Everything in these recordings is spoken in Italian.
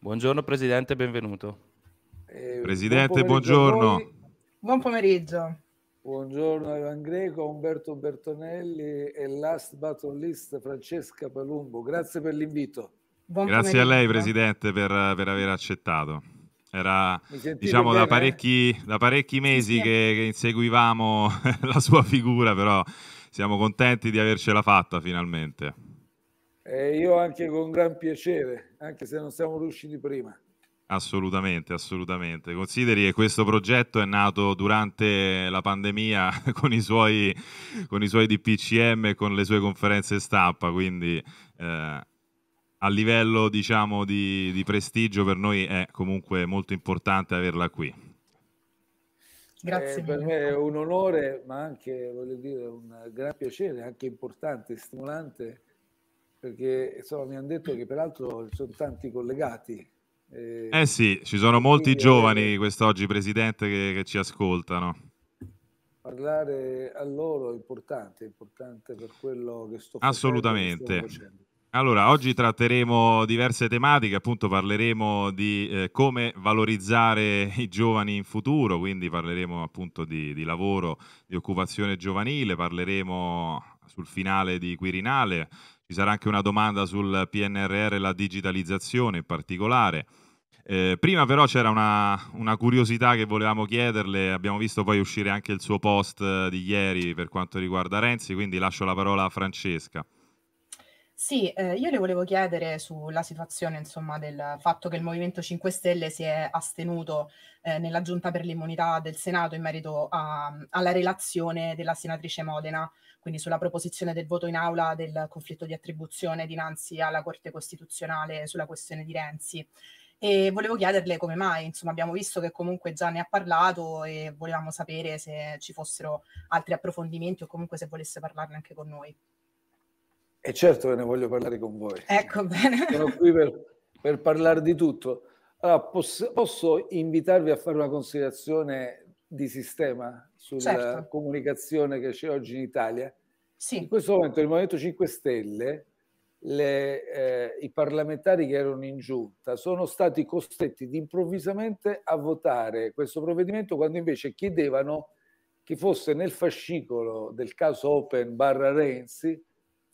Buongiorno Presidente, benvenuto. Eh, Presidente, buon buongiorno. Buon pomeriggio. Buongiorno Ivan Greco, Umberto Bertonelli e last but not least Francesca Palumbo. Grazie per l'invito. Buon Grazie a lei Presidente per, per aver accettato. Era diciamo da parecchi, da parecchi, mesi sì. che, che inseguivamo la sua figura, però siamo contenti di avercela fatta finalmente. Eh, io anche con gran piacere, anche se non siamo riusciti prima. Assolutamente, assolutamente. Consideri che questo progetto è nato durante la pandemia con i suoi, con i suoi DPCM e con le sue conferenze stampa, quindi eh, a livello diciamo, di, di, prestigio per noi è comunque molto importante averla qui. Grazie. Eh, per me è un onore, ma anche voglio dire, un gran piacere, anche importante, stimolante, perché insomma, mi hanno detto che peraltro ci sono tanti collegati eh, eh sì, ci sono molti giovani quest'oggi, Presidente, che, che, ci ascoltano. Parlare a loro è importante, è importante per quello che sto facendo. Assolutamente. Allora, oggi tratteremo diverse tematiche, appunto parleremo di eh, come valorizzare i giovani in futuro, quindi parleremo appunto di, di lavoro, di occupazione giovanile, parleremo sul finale di Quirinale, ci sarà anche una domanda sul PNRR e la digitalizzazione in particolare. Eh, prima però c'era una, una, curiosità che volevamo chiederle, abbiamo visto poi uscire anche il suo post eh, di ieri per quanto riguarda Renzi, quindi lascio la parola a Francesca. Sì, eh, io le volevo chiedere sulla situazione, insomma, del fatto che il Movimento 5 Stelle si è astenuto eh, nella Giunta per l'immunità del Senato in merito a, alla relazione della senatrice Modena quindi sulla proposizione del voto in aula del conflitto di attribuzione dinanzi alla Corte Costituzionale sulla questione di Renzi. E volevo chiederle come mai, insomma abbiamo visto che comunque già ne ha parlato e volevamo sapere se ci fossero altri approfondimenti o comunque se volesse parlarne anche con noi. E certo che ne voglio parlare con voi. Ecco, bene. Sono qui per, per parlare di tutto. Allora, posso, posso invitarvi a fare una considerazione di sistema sulla certo. comunicazione che c'è oggi in Italia. Sì. In questo momento il Movimento 5 Stelle, le, eh, i parlamentari che erano in giunta sono stati costretti improvvisamente a votare questo provvedimento quando invece chiedevano che fosse nel fascicolo del caso Open barra Renzi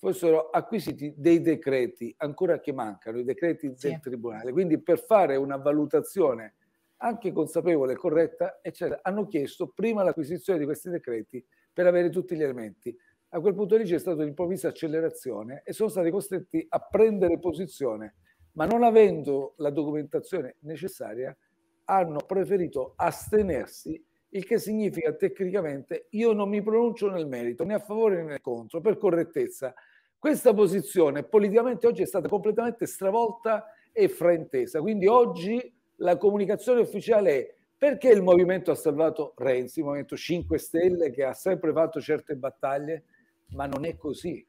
fossero acquisiti dei decreti ancora che mancano, i decreti sì. del Tribunale. Quindi per fare una valutazione anche consapevole e corretta, eccetera, hanno chiesto prima l'acquisizione di questi decreti per avere tutti gli elementi. A quel punto lì c'è stata un'improvvisa accelerazione e sono stati costretti a prendere posizione, ma non avendo la documentazione necessaria, hanno preferito astenersi, il che significa tecnicamente io non mi pronuncio nel merito, né a favore né contro, per correttezza. Questa posizione politicamente oggi è stata completamente stravolta e fraintesa. Quindi oggi la comunicazione ufficiale è perché il movimento ha salvato Renzi, il movimento 5 Stelle che ha sempre fatto certe battaglie, ma non è così.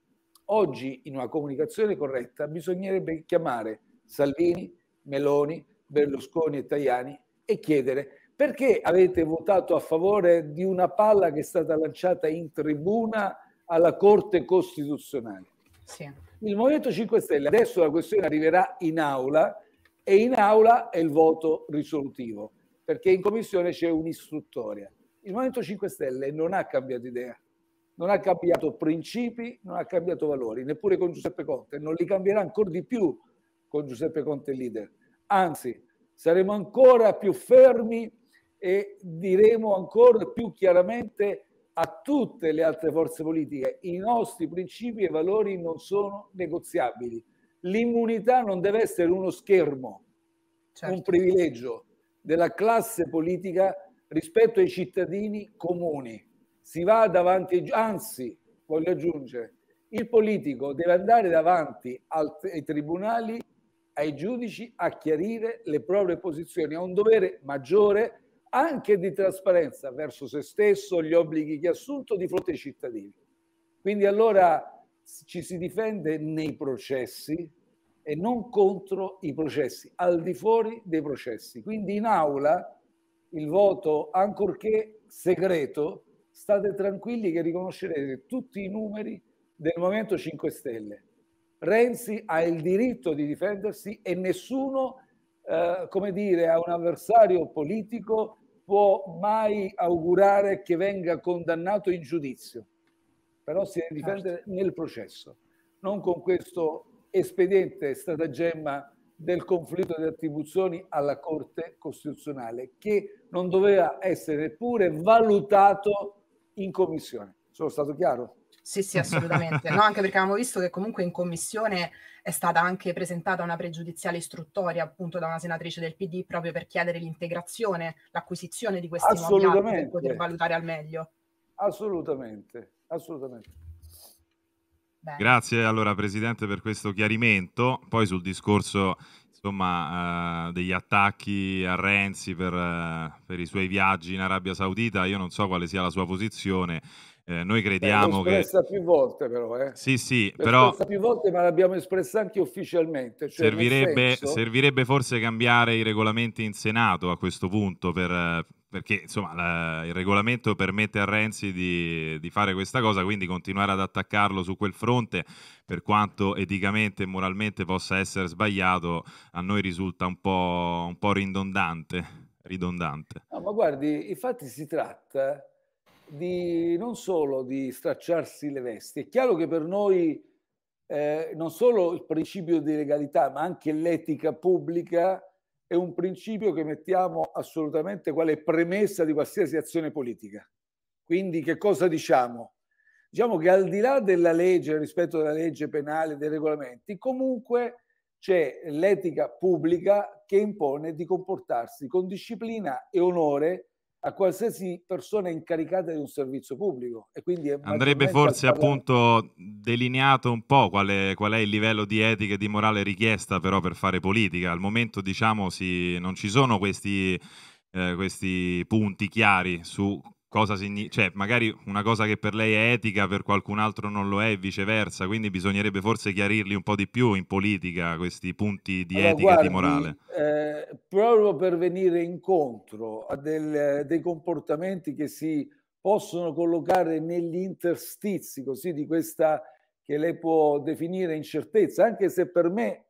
Oggi in una comunicazione corretta bisognerebbe chiamare Salvini, Meloni, Berlusconi e Tajani e chiedere perché avete votato a favore di una palla che è stata lanciata in tribuna alla Corte Costituzionale. Sì. Il Movimento 5 Stelle, adesso la questione arriverà in aula, e in aula è il voto risolutivo, perché in commissione c'è un'istruttoria. Il Movimento 5 Stelle non ha cambiato idea, non ha cambiato principi, non ha cambiato valori, neppure con Giuseppe Conte, non li cambierà ancora di più con Giuseppe Conte leader. Anzi, saremo ancora più fermi e diremo ancora più chiaramente a tutte le altre forze politiche i nostri principi e valori non sono negoziabili l'immunità non deve essere uno schermo, certo. un privilegio della classe politica rispetto ai cittadini comuni. Si va davanti, anzi, voglio aggiungere, il politico deve andare davanti ai tribunali, ai giudici, a chiarire le proprie posizioni, ha un dovere maggiore anche di trasparenza verso se stesso, gli obblighi che ha assunto di fronte ai cittadini. Quindi allora ci si difende nei processi e non contro i processi, al di fuori dei processi. Quindi in aula il voto, ancorché segreto, state tranquilli che riconoscerete tutti i numeri del Movimento 5 Stelle. Renzi ha il diritto di difendersi e nessuno eh, come dire, a un avversario politico può mai augurare che venga condannato in giudizio, però si deve difendere certo. nel processo, non con questo espediente stratagemma del conflitto di attribuzioni alla Corte Costituzionale, che non doveva essere neppure valutato in commissione. Sono stato chiaro? Sì, sì, assolutamente. No, anche perché abbiamo visto che comunque in commissione è stata anche presentata una pregiudiziale istruttoria appunto da una senatrice del PD proprio per chiedere l'integrazione, l'acquisizione di questi nuovi atti per poter valutare al meglio. Assolutamente, assolutamente. Bene. Grazie allora Presidente per questo chiarimento. Poi sul discorso insomma, eh, degli attacchi a Renzi per, eh, per, i suoi viaggi in Arabia Saudita, io non so quale sia la sua posizione. Eh, noi crediamo che... più volte però, eh. Sì, sì, l'ho però... più volte, ma l'abbiamo espressa anche ufficialmente. Cioè servirebbe, senso... servirebbe, forse cambiare i regolamenti in Senato a questo punto, per, perché insomma, la, il regolamento permette a Renzi di, di, fare questa cosa, quindi continuare ad attaccarlo su quel fronte, per quanto eticamente e moralmente possa essere sbagliato, a noi risulta un po', un po ridondante. ridondante. No, ma guardi, infatti si tratta di non solo di stracciarsi le vesti, è chiaro che per noi eh, non solo il principio di legalità, ma anche l'etica pubblica è un principio che mettiamo assolutamente quale premessa di qualsiasi azione politica. Quindi che cosa diciamo? Diciamo che al di là della legge, rispetto alla legge penale, dei regolamenti, comunque c'è l'etica pubblica che impone di comportarsi con disciplina e onore a qualsiasi persona incaricata di un servizio pubblico. E quindi Andrebbe forse appunto delineato un po' qual è, qual è, il livello di etica e di morale richiesta però per fare politica. Al momento diciamo si, non ci sono questi, eh, questi punti chiari su cosa significa, cioè magari una cosa che per lei è etica, per qualcun altro non lo è e viceversa, quindi bisognerebbe forse chiarirli un po' di più in politica questi punti di allora, etica guardi, e di morale. Eh, proprio per venire incontro a del, dei comportamenti che si possono collocare negli interstizi così di questa che lei può definire incertezza, anche se per me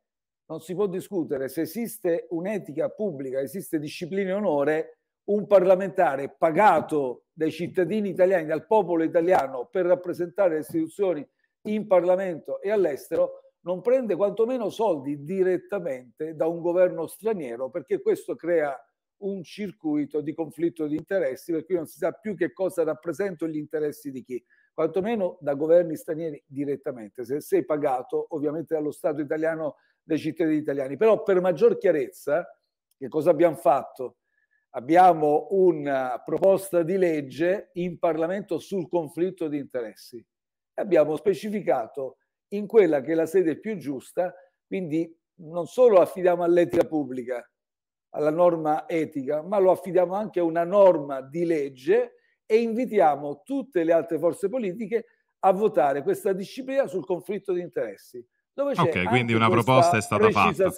non si può discutere se esiste un'etica pubblica, esiste disciplina e onore, un parlamentare pagato dai cittadini italiani, dal popolo italiano per rappresentare le istituzioni in Parlamento e all'estero, non prende quantomeno soldi direttamente da un governo straniero perché questo crea un circuito di conflitto di interessi per cui non si sa più che cosa rappresentano gli interessi di chi, quantomeno da governi stranieri direttamente. Se sei pagato ovviamente dallo Stato italiano, dai cittadini italiani. Però per maggior chiarezza, che cosa abbiamo fatto? Abbiamo una proposta di legge in Parlamento sul conflitto di interessi. Abbiamo specificato in quella che è la sede più giusta, quindi non solo affidiamo all'etica pubblica, alla norma etica, ma lo affidiamo anche a una norma di legge e invitiamo tutte le altre forze politiche a votare questa disciplina sul conflitto di interessi. Dove c'è ok, quindi una proposta è stata fatta.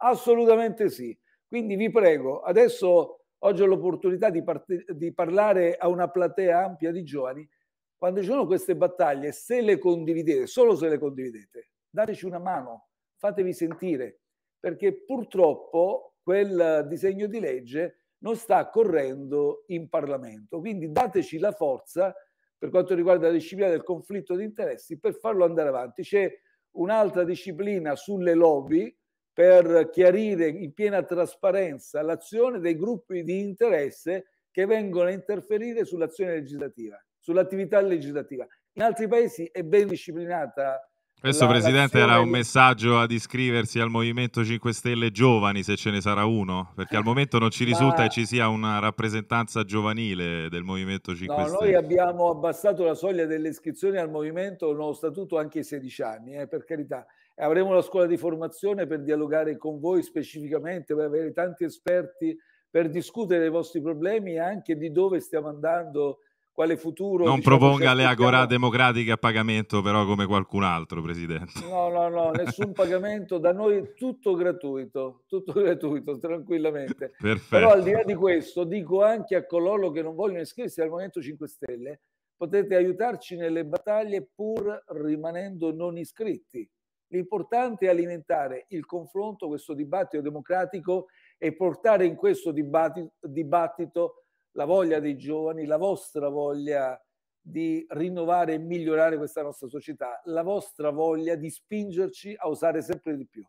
Assolutamente sì. Quindi vi prego, adesso oggi ho l'opportunità di, part- di parlare a una platea ampia di giovani. Quando ci sono queste battaglie, se le condividete, solo se le condividete, dateci una mano, fatevi sentire, perché purtroppo quel disegno di legge non sta correndo in Parlamento. Quindi dateci la forza per quanto riguarda la disciplina del conflitto di interessi per farlo andare avanti. C'è un'altra disciplina sulle lobby per chiarire in piena trasparenza l'azione dei gruppi di interesse che vengono a interferire sull'azione legislativa, sull'attività legislativa. In altri paesi è ben disciplinata. Questo, la, Presidente, era un messaggio ad iscriversi al Movimento 5 Stelle giovani, se ce ne sarà uno, perché al momento non ci risulta Ma... che ci sia una rappresentanza giovanile del Movimento 5 no, Stelle. Noi abbiamo abbassato la soglia delle iscrizioni al Movimento, nuovo statuto, anche ai 16 anni, eh, per carità avremo la scuola di formazione per dialogare con voi specificamente, per avere tanti esperti per discutere dei vostri problemi e anche di dove stiamo andando, quale futuro. Non diciamo, proponga le agorà democratiche a pagamento però come qualcun altro, Presidente. No, no, no, nessun pagamento, da noi tutto gratuito, tutto gratuito, tranquillamente. Perfetto. Però al di là di questo dico anche a coloro che non vogliono iscriversi al Movimento 5 Stelle, potete aiutarci nelle battaglie pur rimanendo non iscritti L'importante è alimentare il confronto, questo dibattito democratico e portare in questo dibattito, dibattito la voglia dei giovani, la vostra voglia di rinnovare e migliorare questa nostra società, la vostra voglia di spingerci a usare sempre di più.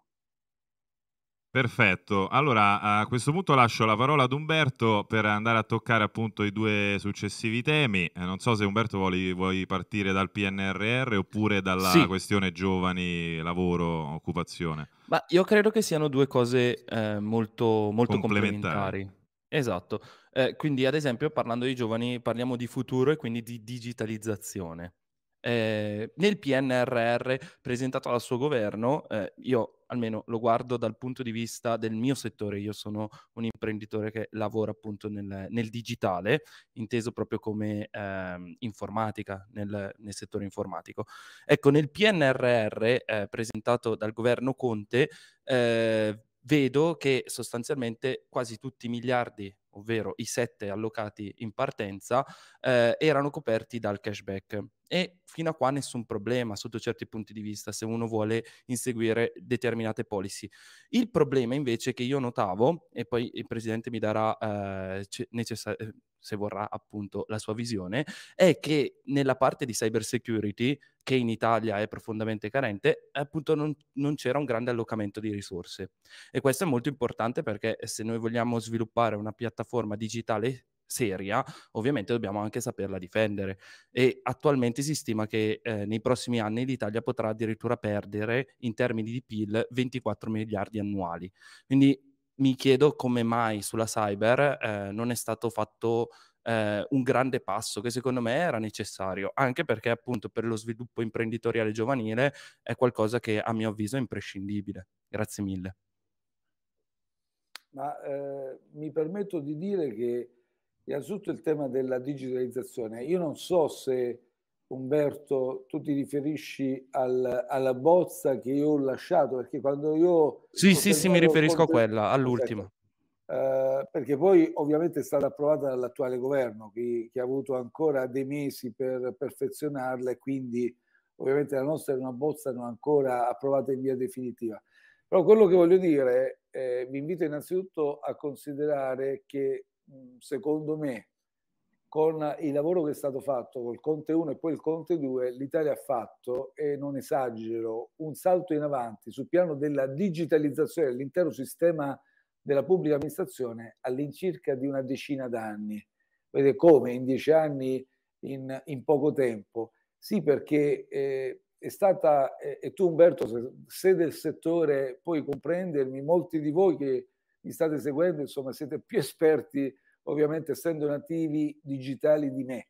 Perfetto, allora a questo punto lascio la parola ad Umberto per andare a toccare appunto i due successivi temi. Eh, non so se Umberto vuoi, vuoi, partire dal PNRR oppure dalla sì. questione giovani, lavoro, occupazione. Ma io credo che siano due cose eh, molto, molto complementari. complementari. Esatto, eh, quindi ad esempio parlando di giovani parliamo di futuro e quindi di digitalizzazione. Eh, nel PNRR presentato dal suo governo, eh, io almeno lo guardo dal punto di vista del mio settore, io sono un imprenditore che lavora appunto nel, nel digitale, inteso proprio come eh, informatica, nel, nel, settore informatico. Ecco, nel PNRR eh, presentato dal governo Conte, eh, vedo che sostanzialmente quasi tutti i miliardi ovvero i sette allocati in partenza, eh, erano coperti dal cashback. E fino a qua nessun problema sotto certi punti di vista se uno vuole inseguire determinate policy. Il problema invece che io notavo, e poi il Presidente mi darà eh, necessar- eh, se vorrà appunto la sua visione, è che nella parte di cyber security, che in Italia è profondamente carente, appunto non, non c'era un grande allocamento di risorse. E questo è molto importante perché se noi vogliamo sviluppare una piattaforma digitale seria, ovviamente dobbiamo anche saperla difendere e attualmente si stima che eh, nei prossimi anni l'Italia potrà addirittura perdere in termini di PIL 24 miliardi annuali. Quindi mi chiedo come mai sulla cyber eh, non è stato fatto eh, un grande passo che secondo me era necessario, anche perché appunto per lo sviluppo imprenditoriale giovanile è qualcosa che a mio avviso è imprescindibile. Grazie mille. Ma eh, mi permetto di dire che Innanzitutto il tema della digitalizzazione. Io non so se Umberto, tu ti riferisci al, alla bozza che io ho lasciato, perché quando io... Sì, sì, sì, mi riferisco conte... a quella, all'ultima. Uh, perché poi ovviamente è stata approvata dall'attuale governo che, che, ha avuto ancora dei mesi per perfezionarla e quindi ovviamente la nostra è una bozza non ancora approvata in via definitiva. Però quello che voglio dire, eh, vi invito innanzitutto a considerare che secondo me, con il lavoro che è stato fatto col Conte 1 e poi il Conte 2, l'Italia ha fatto, e non esagero, un salto in avanti sul piano della digitalizzazione dell'intero sistema della pubblica amministrazione all'incirca di una decina d'anni. Vedete come in dieci anni, in, in poco tempo. Sì, perché eh, è stata, eh, e tu Umberto, se, se del settore puoi comprendermi, molti di voi che mi state seguendo, insomma, siete più esperti, ovviamente, essendo nativi digitali di me.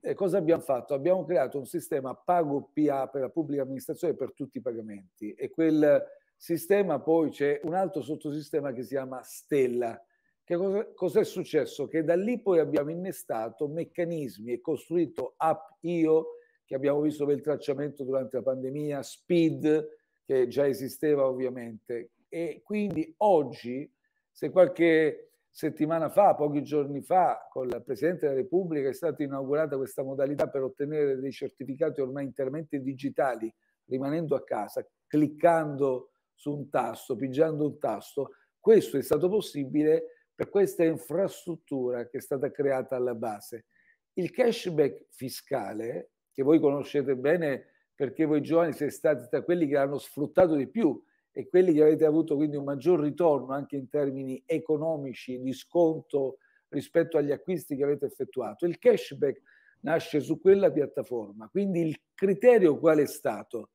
E cosa abbiamo fatto? Abbiamo creato un sistema pago PA per la pubblica amministrazione per tutti i pagamenti e quel sistema poi c'è un altro sottosistema che si chiama Stella. Che cosa, cos'è successo? Che da lì poi abbiamo innestato meccanismi e costruito app IO che abbiamo visto per il tracciamento durante la pandemia, Speed che già esisteva ovviamente, e quindi oggi, se qualche settimana fa, pochi giorni fa, con il Presidente della Repubblica è stata inaugurata questa modalità per ottenere dei certificati ormai interamente digitali, rimanendo a casa, cliccando su un tasto, pigiando un tasto, questo è stato possibile per questa infrastruttura che è stata creata alla base. Il cashback fiscale, che voi conoscete bene perché voi giovani siete stati tra quelli che hanno sfruttato di più e quelli che avete avuto quindi un maggior ritorno anche in termini economici di sconto rispetto agli acquisti che avete effettuato. Il cashback nasce su quella piattaforma, quindi il criterio qual è stato?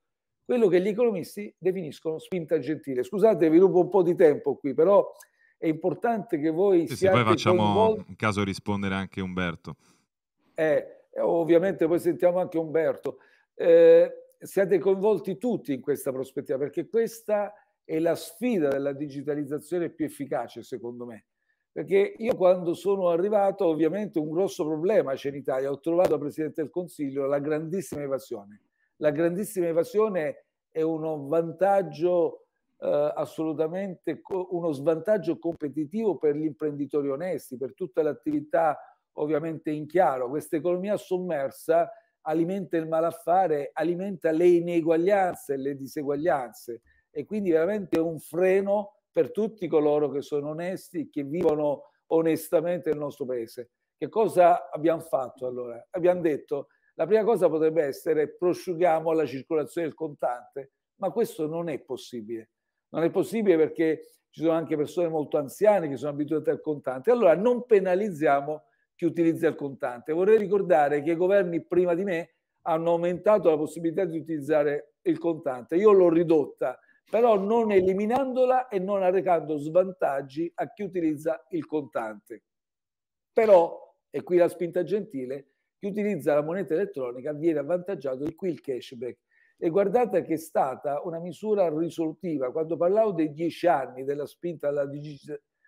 Quello che gli economisti definiscono spinta gentile. Scusate, vi rubo un po' di tempo qui, però è importante che voi sì, siate sì, poi facciamo coinvolti. in caso rispondere anche Umberto. Eh, ovviamente poi sentiamo anche Umberto. Eh, siate coinvolti tutti in questa prospettiva, perché questa è la sfida della digitalizzazione più efficace, secondo me. Perché io quando sono arrivato, ovviamente un grosso problema c'è in Italia, ho trovato al Presidente del Consiglio la grandissima evasione. La grandissima evasione è uno vantaggio eh, assolutamente, uno svantaggio competitivo per gli imprenditori onesti, per tutta l'attività ovviamente in chiaro. Questa economia sommersa alimenta il malaffare, alimenta le ineguaglianze e le diseguaglianze e quindi veramente è un freno per tutti coloro che sono onesti, che vivono onestamente nel nostro paese. Che cosa abbiamo fatto allora? Abbiamo detto la prima cosa potrebbe essere prosciughiamo la circolazione del contante, ma questo non è possibile. Non è possibile perché ci sono anche persone molto anziane che sono abituate al contante. Allora non penalizziamo chi utilizza il contante. Vorrei ricordare che i governi prima di me hanno aumentato la possibilità di utilizzare il contante. Io l'ho ridotta, però non eliminandola e non arrecando svantaggi a chi utilizza il contante. Però, e qui la spinta gentile, chi utilizza la moneta elettronica viene avvantaggiato di qui il cashback. E guardate che è stata una misura risolutiva. Quando parlavo dei dieci anni della spinta alla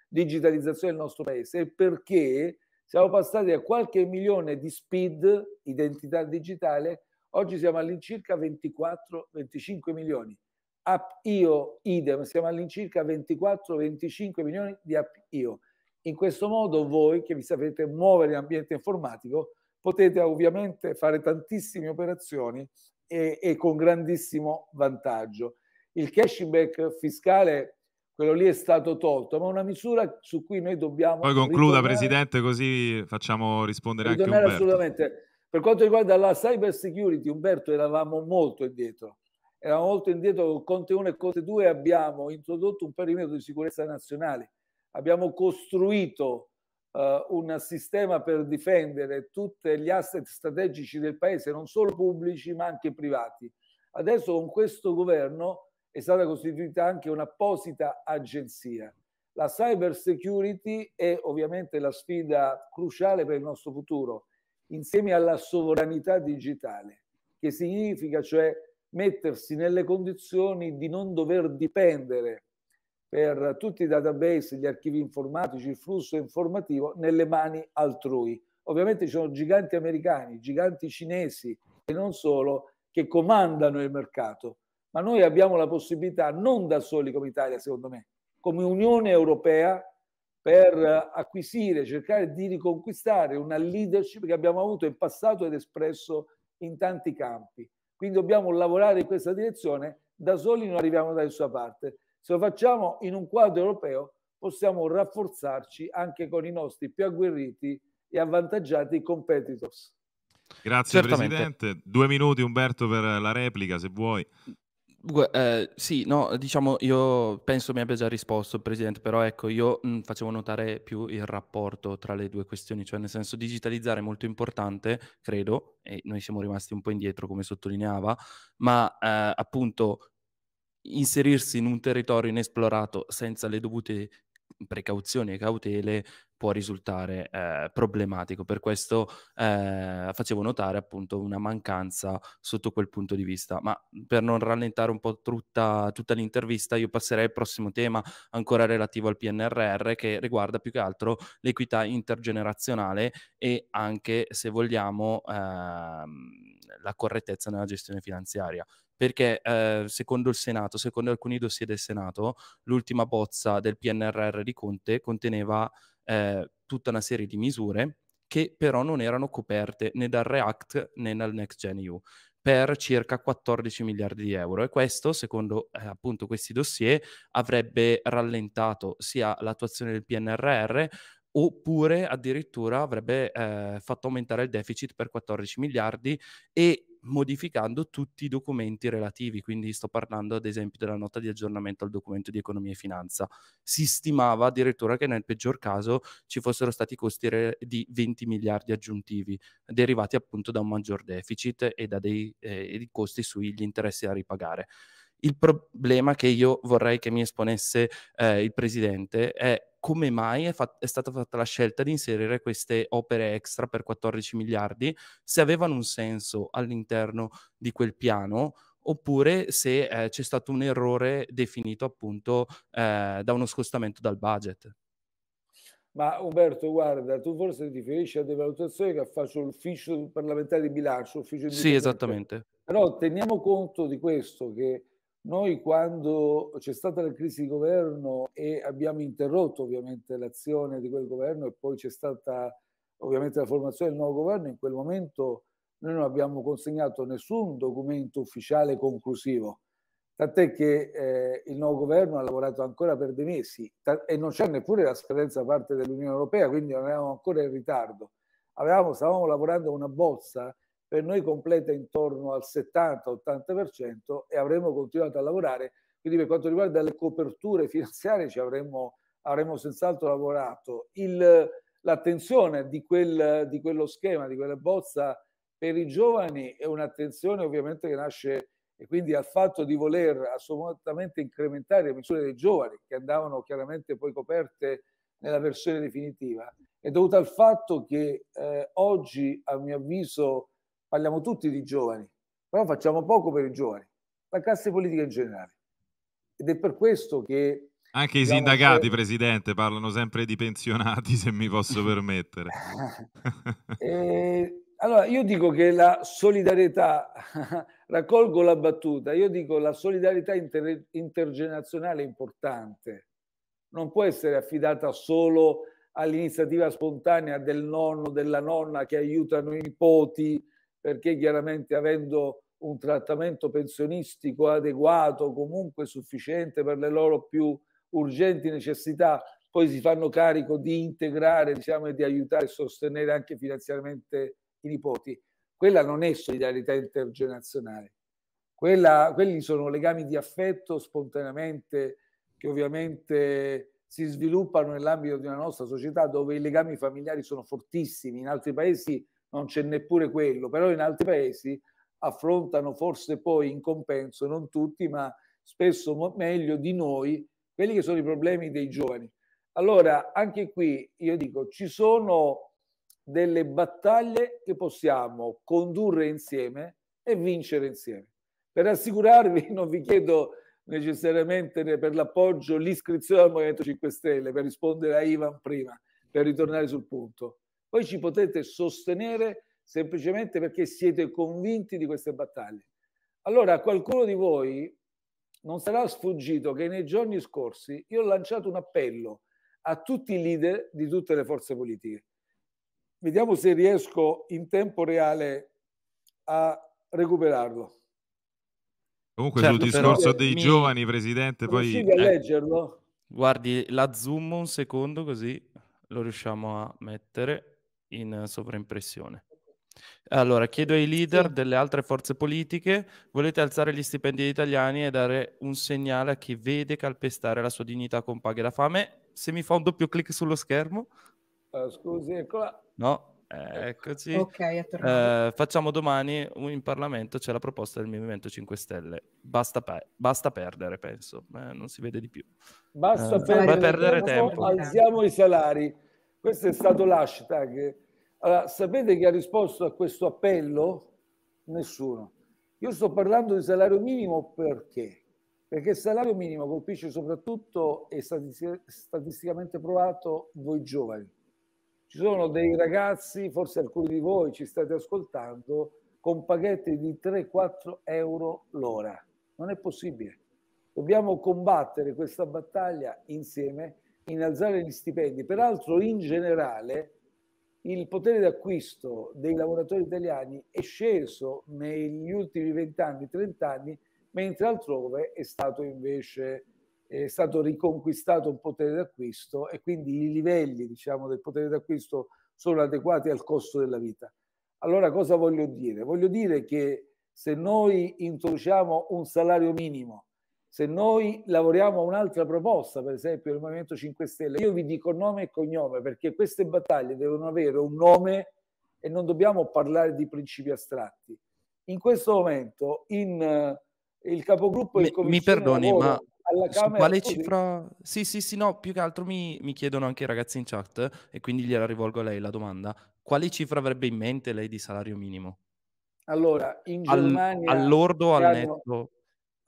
digitalizzazione del nostro paese, perché siamo passati a qualche milione di SPID, identità digitale, oggi siamo all'incirca 24-25 milioni. App IO, idem, siamo all'incirca 24-25 milioni di app IO. In questo modo voi che vi sapete muovere in ambiente informatico potete ovviamente fare tantissime operazioni e, e con grandissimo vantaggio. Il cashback fiscale quello lì è stato tolto, ma una misura su cui noi dobbiamo... Poi concluda, Presidente, così facciamo rispondere anche Umberto. assolutamente. Per quanto riguarda la cyber security, Umberto, eravamo molto indietro. Eravamo molto indietro con Conte 1 e Conte 2 abbiamo introdotto un perimetro di sicurezza nazionale. Abbiamo costruito uh, un sistema per difendere tutti gli asset strategici del paese, non solo pubblici ma anche privati. Adesso con questo governo è stata costituita anche un'apposita agenzia. La cyber security è ovviamente la sfida cruciale per il nostro futuro, insieme alla sovranità digitale, che significa cioè mettersi nelle condizioni di non dover dipendere per tutti i database, gli archivi informatici, il flusso informativo nelle mani altrui. Ovviamente ci sono giganti americani, giganti cinesi e non solo che comandano il mercato, ma noi abbiamo la possibilità, non da soli come Italia secondo me, come Unione Europea, per acquisire, cercare di riconquistare una leadership che abbiamo avuto in passato ed espresso in tanti campi. Quindi dobbiamo lavorare in questa direzione, da soli non arriviamo da nessuna parte. Se lo facciamo in un quadro europeo, possiamo rafforzarci anche con i nostri più agguerriti e avvantaggiati competitors. Grazie Certamente. Presidente. Due minuti Umberto per la replica, se vuoi. Eh, sì, no, diciamo, io penso mi abbia già risposto il Presidente, però ecco, io mh, facevo notare più il rapporto tra le due questioni, cioè nel senso digitalizzare è molto importante, credo, e noi siamo rimasti un po' indietro come sottolineava, ma eh, appunto inserirsi in un territorio inesplorato senza le dovute precauzioni e cautele può risultare eh, problematico. Per questo eh, facevo notare appunto una mancanza sotto quel punto di vista. Ma per non rallentare un po' tutta, tutta l'intervista, io passerei al prossimo tema ancora relativo al PNRR che riguarda più che altro l'equità intergenerazionale e anche, se vogliamo, ehm, la correttezza nella gestione finanziaria perché eh, secondo il Senato, secondo alcuni dossier del Senato, l'ultima bozza del PNRR di Conte conteneva eh, tutta una serie di misure che però non erano coperte né dal React né dal Next Gen EU per circa 14 miliardi di euro. E questo, secondo eh, appunto questi dossier, avrebbe rallentato sia l'attuazione del PNRR oppure addirittura avrebbe eh, fatto aumentare il deficit per 14 miliardi e modificando tutti i documenti relativi, quindi sto parlando ad esempio della nota di aggiornamento al documento di economia e finanza. Si stimava addirittura che nel peggior caso ci fossero stati costi re- di 20 miliardi aggiuntivi, derivati appunto da un maggior deficit e da dei eh, costi sugli interessi da ripagare. Il problema che io vorrei che mi esponesse eh, il Presidente è come mai è, fat- è, stata fatta la scelta di inserire queste opere extra per 14 miliardi, se avevano un senso all'interno di quel piano oppure se eh, c'è stato un errore definito appunto eh, da uno scostamento dal budget. Ma Umberto, guarda, tu forse ti riferisci a delle valutazioni che faccio l'ufficio parlamentare di bilancio, l'ufficio Sì, esattamente. Però teniamo conto di questo, che noi quando c'è stata la crisi di governo e abbiamo interrotto ovviamente l'azione di quel governo e poi c'è stata ovviamente la formazione del nuovo governo, in quel momento noi non abbiamo consegnato nessun documento ufficiale conclusivo, tant'è che eh, il nuovo governo ha lavorato ancora per dei mesi e non c'è neppure la scadenza da parte dell'Unione Europea, quindi non eravamo ancora in ritardo. Avevamo, stavamo lavorando una bozza per noi completa intorno al 70-80% e avremmo continuato a lavorare. Quindi per quanto riguarda le coperture finanziarie ci avremmo, avremmo senz'altro lavorato. Il, l'attenzione di, quel, di quello schema, di quella bozza per i giovani è un'attenzione ovviamente che nasce e quindi al fatto di voler assolutamente incrementare le misure dei giovani che andavano chiaramente poi coperte nella versione definitiva è dovuta al fatto che eh, oggi a mio avviso parliamo tutti di giovani però facciamo poco per i giovani la classe politica in generale ed è per questo che anche i sindacati, se... Presidente, parlano sempre di pensionati, se mi posso permettere. eh, allora, io dico che la solidarietà, raccolgo la battuta, io dico la solidarietà inter- intergenerazionale è importante, non può essere affidata solo all'iniziativa spontanea del nonno, della nonna che aiutano i nipoti, perché chiaramente avendo un trattamento pensionistico adeguato, comunque sufficiente per le loro più urgenti necessità, poi si fanno carico di integrare diciamo, e di aiutare e sostenere anche finanziariamente i nipoti. Quella non è solidarietà intergenerazionale. Quella, quelli sono legami di affetto spontaneamente che ovviamente si sviluppano nell'ambito di una nostra società dove i legami familiari sono fortissimi. In altri paesi non c'è neppure quello, però in altri paesi affrontano forse poi in compenso, non tutti, ma spesso meglio di noi, quelli che sono i problemi dei giovani. Allora, anche qui io dico, ci sono delle battaglie che possiamo condurre insieme e vincere insieme. Per assicurarvi, non vi chiedo necessariamente per l'appoggio l'iscrizione al Movimento 5 Stelle, per rispondere a Ivan prima, per ritornare sul punto. Poi ci potete sostenere semplicemente perché siete convinti di queste battaglie. Allora, a qualcuno di voi non sarà sfuggito che nei giorni scorsi io ho lanciato un appello a tutti i leader di tutte le forze politiche. Vediamo se riesco in tempo reale a recuperarlo. Comunque certo, sul discorso dei mi... giovani, Presidente, poi... a eh, leggerlo? Guardi, la zoom un secondo così lo riusciamo a mettere in sovraimpressione. Allora, chiedo ai leader sì. delle altre forze politiche, volete alzare gli stipendi agli italiani e dare un segnale a chi vede calpestare la sua dignità con paghe da fame? Se mi fa un doppio clic sullo schermo. Uh, scusi, eccola. No, eccoci. Ok, eh, facciamo domani in Parlamento, c'è la proposta del Movimento 5 Stelle. Basta, pe- basta perdere, penso. Eh, non si vede di più. Basta eh, perdere, perdere tempo. Alziamo i salari. Questo è stato l'hashtag allora, sapete chi ha risposto a questo appello? Nessuno. Io sto parlando di salario minimo perché? Perché il salario minimo colpisce soprattutto, è statisticamente provato, voi giovani. Ci sono dei ragazzi, forse alcuni di voi ci state ascoltando, con paghetti di 3-4 euro l'ora. Non è possibile. Dobbiamo combattere questa battaglia insieme, innalzare gli stipendi. Peraltro, in generale, il potere d'acquisto dei lavoratori italiani è sceso negli ultimi 20 anni, 30 anni, mentre altrove è stato invece è stato riconquistato un potere d'acquisto e quindi i livelli diciamo, del potere d'acquisto sono adeguati al costo della vita. Allora cosa voglio dire? Voglio dire che se noi introduciamo un salario minimo se noi lavoriamo a un'altra proposta, per esempio il Movimento 5 Stelle, io vi dico nome e cognome perché queste battaglie devono avere un nome e non dobbiamo parlare di principi astratti. In questo momento in, uh, il capogruppo mi, mi perdoni, ma alla Camera quale cifra? Sì, sì, sì, no, più che altro mi, mi, chiedono anche i ragazzi in chat e quindi gliela rivolgo a lei la domanda. Quale cifra avrebbe in mente lei di salario minimo? Allora, in Germania... Al, all'ordo o al netto?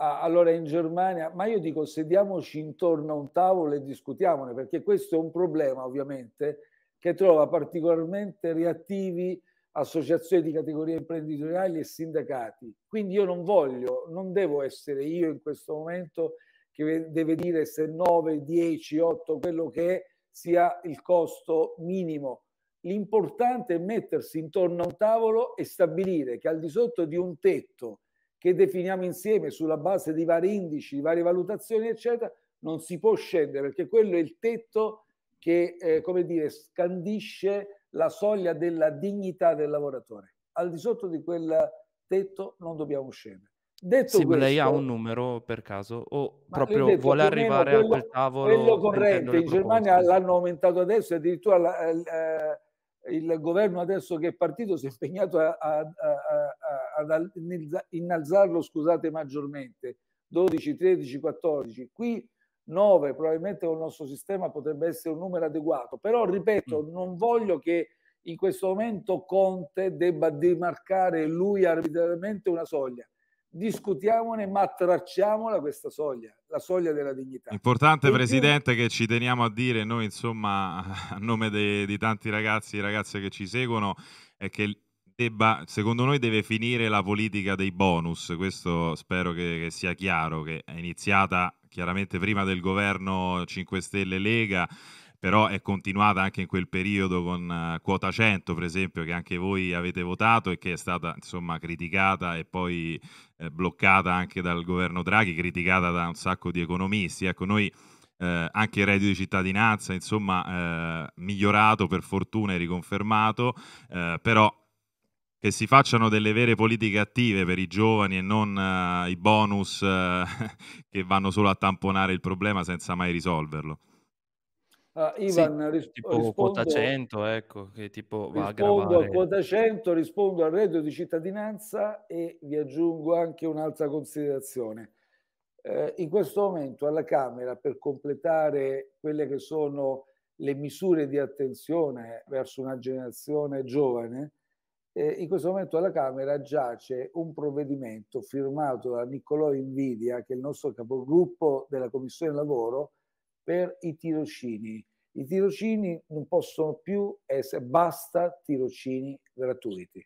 Allora in Germania, ma io dico sediamoci intorno a un tavolo e discutiamone, perché questo è un problema ovviamente che trova particolarmente reattivi associazioni di categorie imprenditoriali e sindacati. Quindi io non voglio, non devo essere io in questo momento che deve dire se 9, 10, 8, quello che è, sia il costo minimo. L'importante è mettersi intorno a un tavolo e stabilire che al di sotto di un tetto che definiamo insieme sulla base di vari indici, varie valutazioni, eccetera, non si può scendere perché quello è il tetto che, eh, come dire, scandisce la soglia della dignità del lavoratore. Al di sotto di quel tetto non dobbiamo scendere. Detto sì, questo, lei ha un numero per caso o proprio detto, vuole arrivare quello, a quel tavolo? Quello corrente in Germania l'hanno aumentato adesso e addirittura la, eh, il governo adesso che è partito si è impegnato a, a, a, ad innalzarlo, scusate, maggiormente, 12, 13, 14. Qui 9 probabilmente con il nostro sistema potrebbe essere un numero adeguato, però ripeto, mm. non voglio che in questo momento Conte debba demarcare lui arbitrariamente una soglia discutiamone, ma tracciamola questa soglia, la soglia della dignità. Importante, e Presidente, più... che ci teniamo a dire noi, insomma, a nome de, di tanti ragazzi e ragazze che ci seguono, è che debba, secondo noi deve finire la politica dei bonus. Questo spero che, che sia chiaro, che è iniziata chiaramente prima del governo 5 Stelle Lega però è continuata anche in quel periodo con uh, quota 100 per esempio che anche voi avete votato e che è stata insomma criticata e poi eh, bloccata anche dal governo Draghi, criticata da un sacco di economisti. Ecco, noi eh, anche il reddito di cittadinanza, insomma, eh, migliorato per fortuna e riconfermato, eh, però che si facciano delle vere politiche attive per i giovani e non uh, i bonus uh, che vanno solo a tamponare il problema senza mai risolverlo. Uh, Ivan, sì, ris- tipo rispondo, quota 100, ecco, che tipo va a gravare. a quota 100, rispondo al reddito di cittadinanza e vi aggiungo anche un'altra considerazione. Eh, in questo momento alla Camera, per completare quelle che sono le misure di attenzione verso una generazione giovane, eh, in questo momento alla Camera giace un provvedimento firmato da Niccolò Invidia, che è il nostro capogruppo della Commissione Lavoro, per i tirocini. I tirocini non possono più essere, basta tirocini gratuiti.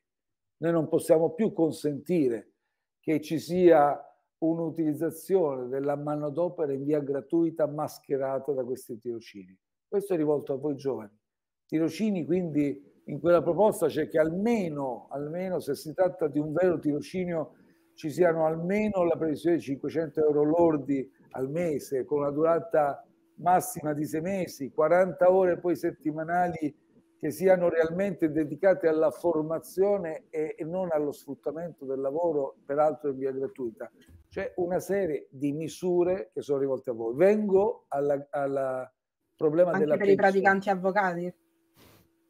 Noi non possiamo più consentire che ci sia un'utilizzazione della manodopera in via gratuita mascherata da questi tirocini. Questo è rivolto a voi giovani. Tirocini quindi in quella proposta c'è che almeno, almeno se si tratta di un vero tirocinio ci siano almeno la previsione di 500 euro lordi al mese con una durata massima di sei mesi, 40 ore poi settimanali che siano realmente dedicate alla formazione e, e non allo sfruttamento del lavoro, peraltro in via gratuita. C'è una serie di misure che sono rivolte a voi. Vengo al problema Anche della per pensione. i praticanti avvocati?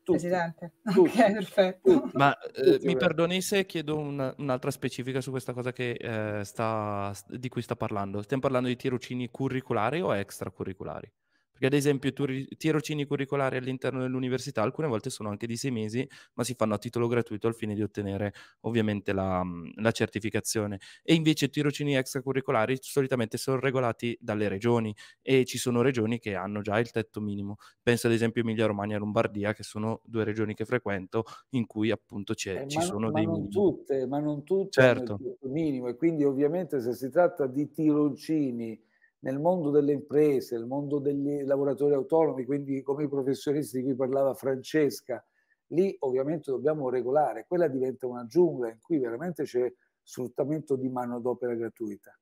Tutti, Presidente. Tutti, ok, perfetto. Tutti, Ma eh, mi perdoni se chiedo una, un'altra specifica su questa cosa che, eh, sta, di cui sta parlando. Stiamo parlando di tirocini curriculari o extracurriculari? Perché ad esempio i tirocini curricolari all'interno dell'università alcune volte sono anche di sei mesi, ma si fanno a titolo gratuito al fine di ottenere ovviamente la, la certificazione. E invece i tirocini extracurricolari solitamente sono regolati dalle regioni e ci sono regioni che hanno già il tetto minimo. Penso ad esempio Emilia Romagna e Lombardia, che sono due regioni che frequento, in cui appunto eh, ci ma, sono ma dei non tutte, ma non tutte certo. hanno il tetto minimo e quindi ovviamente se si tratta di tirocini nel mondo delle imprese, nel mondo degli lavoratori autonomi, quindi come i professionisti di cui parlava Francesca, lì ovviamente dobbiamo regolare. Quella diventa una giungla in cui veramente c'è sfruttamento di manodopera gratuita.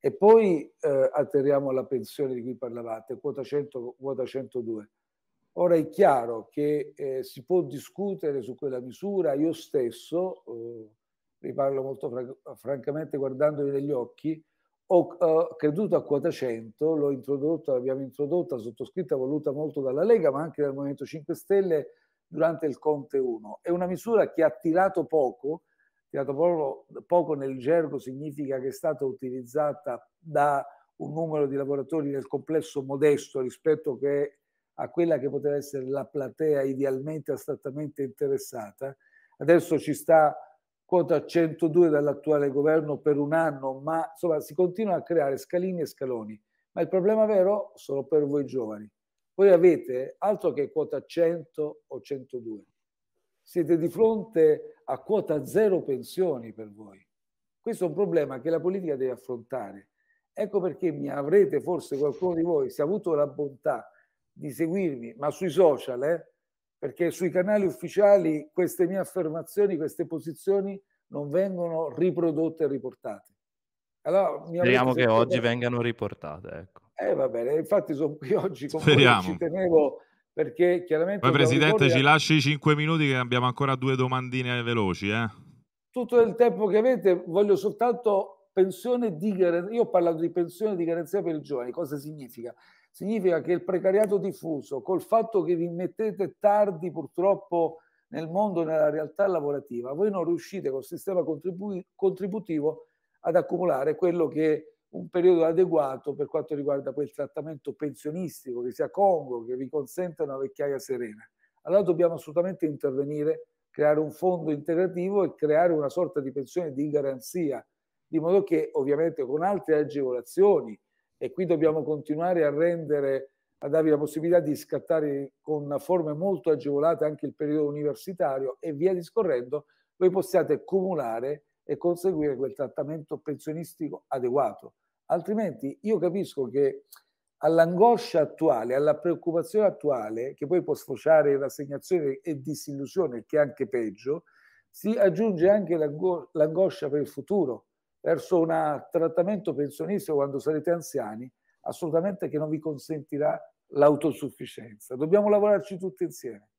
E poi eh, atterriamo alla pensione di cui parlavate, quota 100, quota 102. Ora è chiaro che eh, si può discutere su quella misura, io stesso, eh, vi parlo molto fra- francamente guardandovi negli occhi, ho uh, creduto a quota 100, l'ho introdotto, l'abbiamo introdotta, sottoscritta, voluta molto dalla Lega, ma anche dal Movimento 5 Stelle durante il Conte 1. È una misura che ha tirato poco, tirato poco, poco nel gergo significa che è stata utilizzata da un numero di lavoratori nel complesso modesto rispetto che a quella che poteva essere la platea idealmente astrattamente interessata. Adesso ci sta quota 102 dall'attuale governo per un anno, ma insomma si continuano a creare scalini e scaloni. Ma il problema vero sono per voi giovani. Voi avete altro che quota 100 o 102. Siete di fronte a quota zero pensioni per voi. Questo è un problema che la politica deve affrontare. Ecco perché mi avrete forse qualcuno di voi, se ha avuto la bontà di seguirmi, ma sui social, eh, perché sui canali ufficiali queste mie affermazioni, queste posizioni non vengono riprodotte e riportate. Allora, Speriamo che oggi vengano riportate. Ecco. Eh, va bene, infatti sono qui oggi con Speriamo. voi, ci tenevo perché chiaramente... Poi Presidente ci lasci 5 minuti che abbiamo ancora due domandine veloci. Eh? Tutto il tempo che avete voglio soltanto pensione di garanzia. Io ho parlato di pensione di garanzia per i giovani, cosa significa? Significa che il precariato diffuso, col fatto che vi mettete tardi purtroppo nel mondo, nella realtà lavorativa, voi non riuscite col sistema contribu- contributivo ad accumulare quello che un periodo adeguato per quanto riguarda quel trattamento pensionistico che sia congruo, che vi consenta una vecchiaia serena. Allora dobbiamo assolutamente intervenire, creare un fondo integrativo e creare una sorta di pensione di garanzia, di modo che ovviamente con altre agevolazioni, e qui dobbiamo continuare a rendere, a darvi la possibilità di scattare con forme molto agevolate anche il periodo universitario e via discorrendo, voi possiate cumulare e conseguire quel trattamento pensionistico adeguato. Altrimenti io capisco che all'angoscia attuale, alla preoccupazione attuale, che poi può sfociare in rassegnazione e disillusione, che è anche peggio, si aggiunge anche l'angoscia per il futuro, verso un trattamento pensionistico quando sarete anziani, assolutamente che non vi consentirà l'autosufficienza. Dobbiamo lavorarci tutti insieme.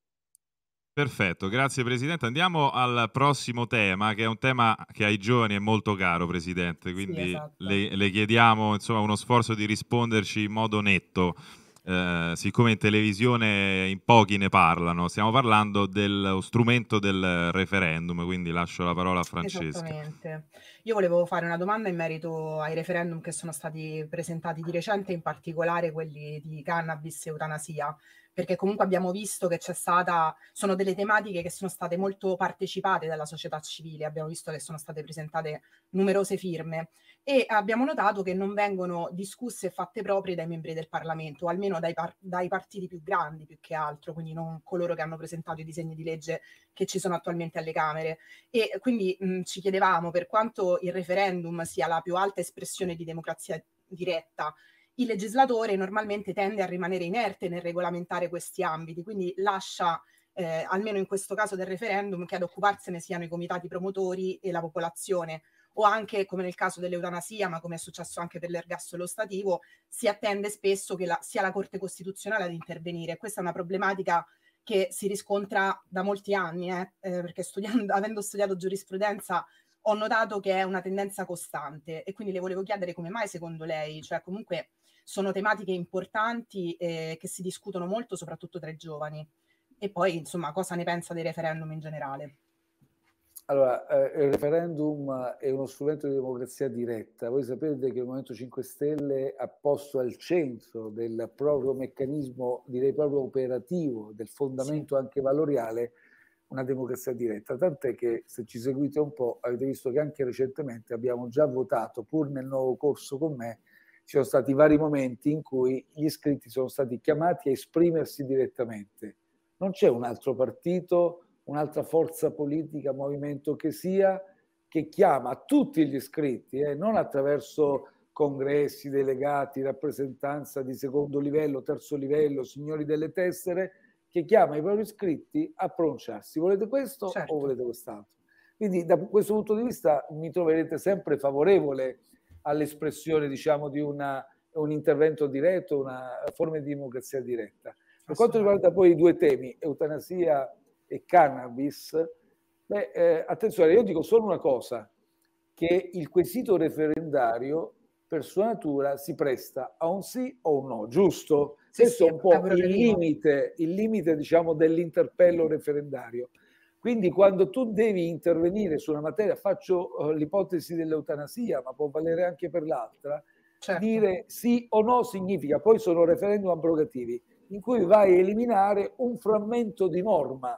Perfetto, grazie Presidente. Andiamo al prossimo tema, che è un tema che ai giovani è molto caro, Presidente, quindi sì, esatto. le, le, chiediamo insomma, uno sforzo di risponderci in modo netto. Eh, siccome in televisione in pochi ne parlano, stiamo parlando dello strumento del referendum, quindi lascio la parola a Francesca. Esattamente. Io volevo fare una domanda in merito ai referendum che sono stati presentati di recente, in particolare quelli di cannabis e eutanasia perché comunque abbiamo visto che c'è stata, sono delle tematiche che sono state molto partecipate dalla società civile, abbiamo visto che sono state presentate numerose firme e abbiamo notato che non vengono discusse e fatte proprie dai membri del Parlamento, o almeno dai, par- dai partiti più grandi più che altro, quindi non coloro che hanno presentato i disegni di legge che ci sono attualmente alle Camere. E quindi mh, ci chiedevamo per quanto il referendum sia la più alta espressione di democrazia diretta, il legislatore normalmente tende a rimanere inerte nel regolamentare questi ambiti, quindi lascia, eh, almeno in questo caso del referendum, che ad occuparsene siano i comitati promotori e la popolazione, o anche come nel caso dell'eutanasia, ma come è successo anche per l'ergastolo stativo, si attende spesso che la, sia la Corte Costituzionale ad intervenire. Questa è una problematica che si riscontra da molti anni, eh, eh, perché studiando, avendo studiato giurisprudenza ho notato che è una tendenza costante. E quindi le volevo chiedere come mai secondo lei, cioè comunque sono tematiche importanti eh, che si discutono molto, soprattutto tra i giovani. E poi, insomma, cosa ne pensa dei referendum in generale? Allora, eh, il referendum è uno strumento di democrazia diretta. Voi sapete che il Movimento 5 Stelle ha posto al centro del proprio meccanismo, direi proprio operativo, del fondamento sì. anche valoriale, una democrazia diretta. Tant'è che se ci seguite un po' avete visto che anche recentemente abbiamo già votato, pur nel nuovo corso con me, ci sono stati vari momenti in cui gli iscritti sono stati chiamati a esprimersi direttamente. Non c'è un altro partito, un'altra forza politica, movimento che sia, che chiama tutti gli iscritti, eh, non attraverso congressi, delegati, rappresentanza di secondo livello, terzo livello, signori delle tessere, che chiama i propri iscritti a pronunciarsi. Volete questo certo. o volete quest'altro? Quindi da questo punto di vista mi troverete sempre favorevole all'espressione diciamo, di una, un intervento diretto, una forma di democrazia diretta. Per quanto riguarda poi i due temi, eutanasia e cannabis, beh, eh, attenzione, io dico solo una cosa, che il quesito referendario per sua natura si presta a un sì o un no, giusto? Sì, Questo sì, è un po' il limite, il limite diciamo, dell'interpello referendario. Quindi quando tu devi intervenire su una materia, faccio uh, l'ipotesi dell'eutanasia, ma può valere anche per l'altra, certo. dire sì o no significa, poi sono referendum abrogativi, in cui vai a eliminare un frammento di norma.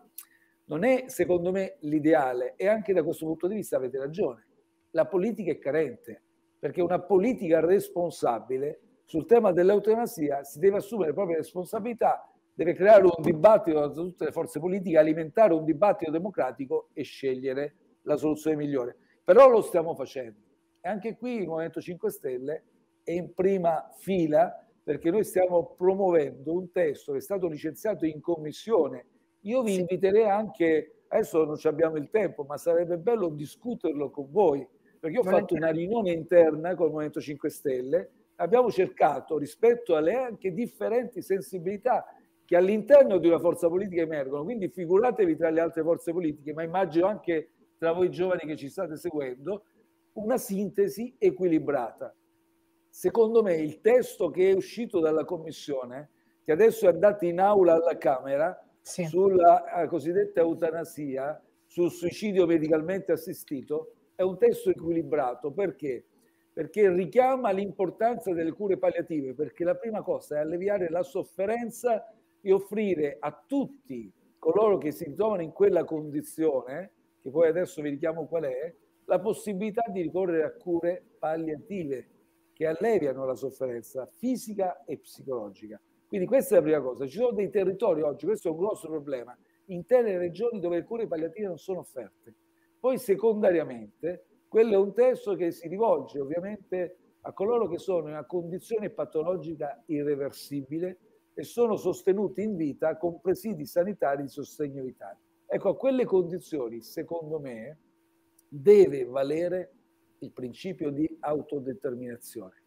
Non è, secondo me, l'ideale e anche da questo punto di vista avete ragione. La politica è carente, perché una politica responsabile sul tema dell'eutanasia si deve assumere le proprie responsabilità deve creare un dibattito tra tutte le forze politiche, alimentare un dibattito democratico e scegliere la soluzione migliore. Però lo stiamo facendo. E anche qui il Movimento 5 Stelle è in prima fila perché noi stiamo promuovendo un testo che è stato licenziato in commissione Io vi inviterei anche, adesso non abbiamo il tempo, ma sarebbe bello discuterlo con voi, perché io ho fatto una riunione interna con il Movimento 5 Stelle, abbiamo cercato rispetto alle anche differenti sensibilità che all'interno di una forza politica emergono, quindi figuratevi tra le altre forze politiche, ma immagino anche tra voi giovani che ci state seguendo, una sintesi equilibrata. Secondo me il testo che è uscito dalla Commissione, che adesso è andato in aula alla Camera, sì. sulla eh, cosiddetta eutanasia, sul suicidio medicalmente assistito, è un testo equilibrato. Perché? Perché richiama l'importanza delle cure palliative, perché la prima cosa è alleviare la sofferenza e offrire a tutti coloro che si trovano in quella condizione, che poi adesso vi richiamo qual è, la possibilità di ricorrere a cure palliative che alleviano la sofferenza fisica e psicologica. Quindi questa è la prima cosa. Ci sono dei territori oggi, questo è un grosso problema, intere regioni dove le cure palliative non sono offerte. Poi secondariamente, quello è un testo che si rivolge ovviamente a coloro che sono in una condizione patologica irreversibile e sono sostenuti in vita con presidi sanitari di sostegno vitale. Ecco, a quelle condizioni, secondo me, deve valere il principio di autodeterminazione.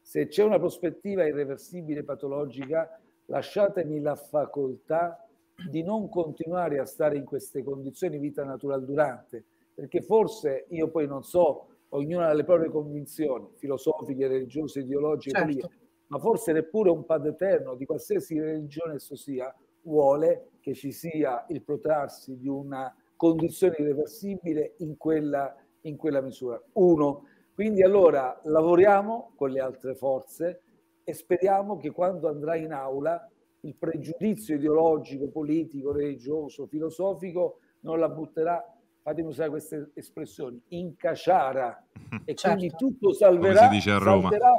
Se c'è una prospettiva irreversibile patologica, lasciatemi la facoltà di non continuare a stare in queste condizioni vita naturale durante, perché forse io poi non so, ognuno ha le proprie convinzioni filosofiche, religiose, ideologiche, certo. Ma forse neppure un padre eterno di qualsiasi religione esso sia vuole che ci sia il protrarsi di una condizione irreversibile in quella, in quella misura. Uno, quindi allora lavoriamo con le altre forze e speriamo che quando andrà in aula il pregiudizio ideologico, politico, religioso, filosofico non la butterà, fatemi usare queste espressioni, in caciara e certo. quindi tutto salverà, come, salverà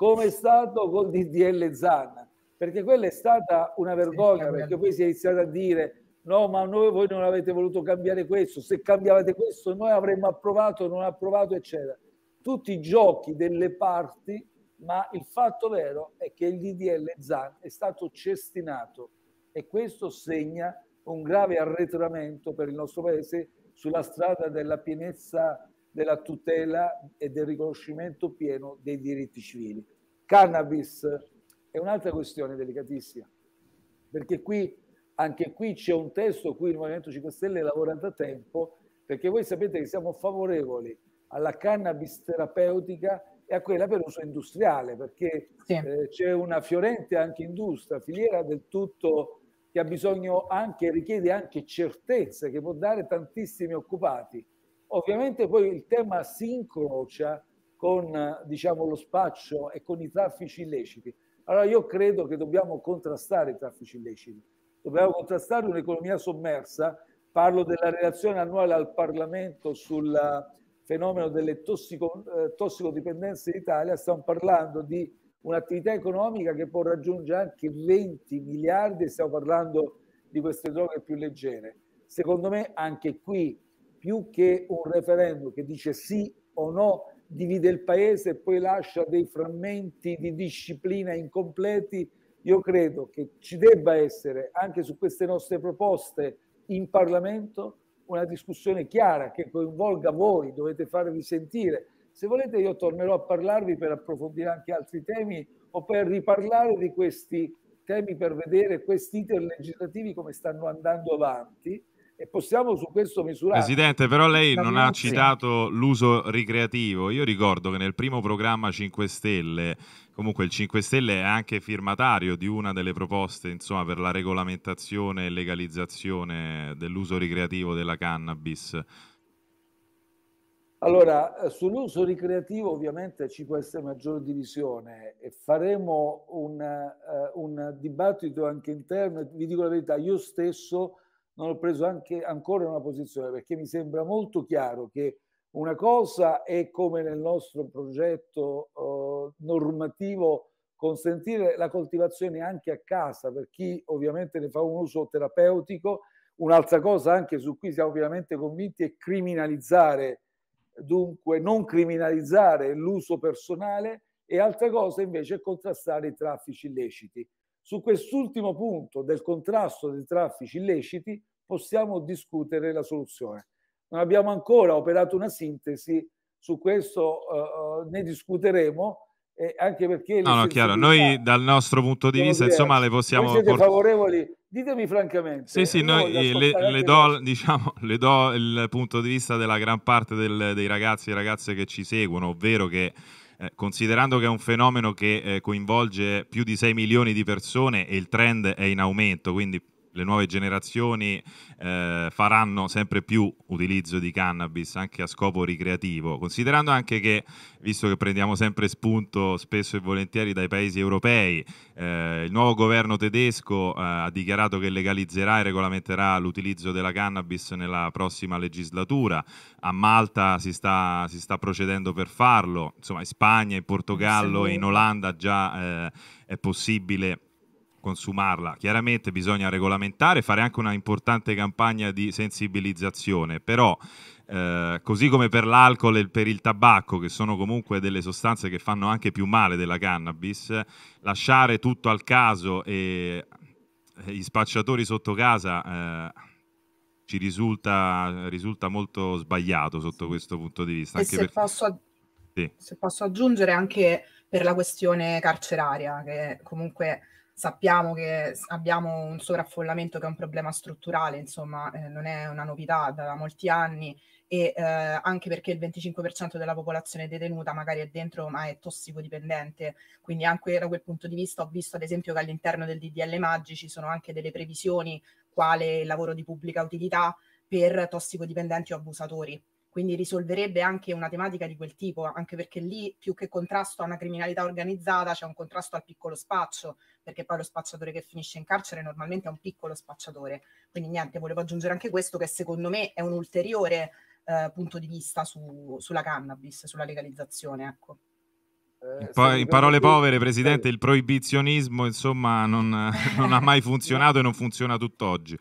come è stato col DDL Zan, perché quella è stata una vergogna, perché poi si è iniziato a dire no, ma noi voi non avete voluto cambiare questo, se cambiavate questo noi avremmo approvato, non approvato, eccetera. Tutti i giochi delle parti, ma il fatto vero è che il DDL ZAN è stato cestinato e questo segna un grave arretramento per il nostro Paese sulla strada della pienezza della tutela e del riconoscimento pieno dei diritti civili. Cannabis è un'altra questione delicatissima, perché qui, anche qui c'è un testo, qui il Movimento 5 Stelle lavora da tempo, perché voi sapete che siamo favorevoli alla cannabis terapeutica e a quella per uso industriale, perché sì. eh, c'è una fiorente anche industria, filiera del tutto che ha bisogno anche, richiede anche certezze, che può dare tantissimi occupati. Ovviamente poi il tema si incrocia con diciamo, lo spaccio e con i traffici illeciti. Allora io credo che dobbiamo contrastare i traffici illeciti, dobbiamo contrastare un'economia sommersa, parlo della relazione annuale al Parlamento sulla fenomeno delle tossico, eh, tossicodipendenze in Italia, stiamo parlando di un'attività economica che può raggiungere anche 20 miliardi, stiamo parlando di queste droghe più leggere. Secondo me anche qui, più che un referendum che dice sì o no, divide il paese e poi lascia dei frammenti di disciplina incompleti, io credo che ci debba essere anche su queste nostre proposte in Parlamento una discussione chiara che coinvolga voi, dovete farvi sentire. Se volete io tornerò a parlarvi per approfondire anche altri temi o per riparlare di questi temi per vedere questi iter legislativi come stanno andando avanti e possiamo su questo misurare. Presidente, però lei non ha citato l'uso ricreativo. Io ricordo che nel primo programma 5 Stelle, comunque il 5 Stelle è anche firmatario di una delle proposte insomma, per la regolamentazione e legalizzazione dell'uso ricreativo della cannabis. Allora, sull'uso ricreativo ovviamente ci può essere maggiore divisione e faremo un, uh, un dibattito anche interno. Vi dico la verità, io stesso non ho preso anche ancora una posizione perché mi sembra molto chiaro che una cosa è come nel nostro progetto uh, normativo consentire la coltivazione anche a casa per chi ovviamente ne fa un uso terapeutico, un'altra cosa anche su cui siamo pienamente convinti è criminalizzare, dunque non criminalizzare l'uso personale e altra cosa invece è contrastare i traffici illeciti. Su quest'ultimo punto del contrasto dei traffici illeciti possiamo discutere la soluzione. Non abbiamo ancora operato una sintesi, su questo uh, ne discuteremo, eh, anche perché... No, no, chiaro, noi dal nostro punto di vista, insomma, le possiamo... Voi siete port- favorevoli? Ditemi francamente. Sì, sì, noi le, le, do, diciamo, le, do, il punto di vista della gran parte del, dei ragazzi e ragazze che ci seguono, ovvero che eh, considerando che è un fenomeno che eh, coinvolge più di 6 milioni di persone e il trend è in aumento, quindi le nuove generazioni eh, faranno sempre più utilizzo di cannabis anche a scopo ricreativo, considerando anche che, visto che prendiamo sempre spunto spesso e volentieri dai paesi europei, eh, il nuovo governo tedesco eh, ha dichiarato che legalizzerà e regolamenterà l'utilizzo della cannabis nella prossima legislatura, a Malta si sta, si sta procedendo per farlo, insomma in Spagna, in Portogallo e in Olanda già eh, è possibile consumarla. Chiaramente bisogna regolamentare, fare anche una importante campagna di sensibilizzazione, però eh, così come per l'alcol e per il tabacco, che sono comunque delle sostanze che fanno anche più male della cannabis, lasciare tutto al caso e gli spacciatori sotto casa eh, ci risulta, risulta, molto sbagliato sotto questo punto di vista. E se, per... posso, sì. se posso aggiungere anche per la questione carceraria, che comunque sappiamo che abbiamo un sovraffollamento che è un problema strutturale, insomma, eh, non è una novità da molti anni e eh, anche perché il 25% della popolazione detenuta magari è dentro ma è tossicodipendente, quindi anche da quel punto di vista ho visto ad esempio che all'interno del DDL Maggi ci sono anche delle previsioni quale il lavoro di pubblica utilità per tossicodipendenti o abusatori. Quindi risolverebbe anche una tematica di quel tipo, anche perché lì più che contrasto a una criminalità organizzata c'è un contrasto al piccolo spaccio, perché poi lo spacciatore che finisce in carcere normalmente è un piccolo spacciatore. Quindi niente, volevo aggiungere anche questo che secondo me è un ulteriore eh, punto di vista su, sulla cannabis, sulla legalizzazione. Ecco. Eh, poi, in parole povere, Presidente, il proibizionismo insomma non, non ha mai funzionato e non funziona tutt'oggi.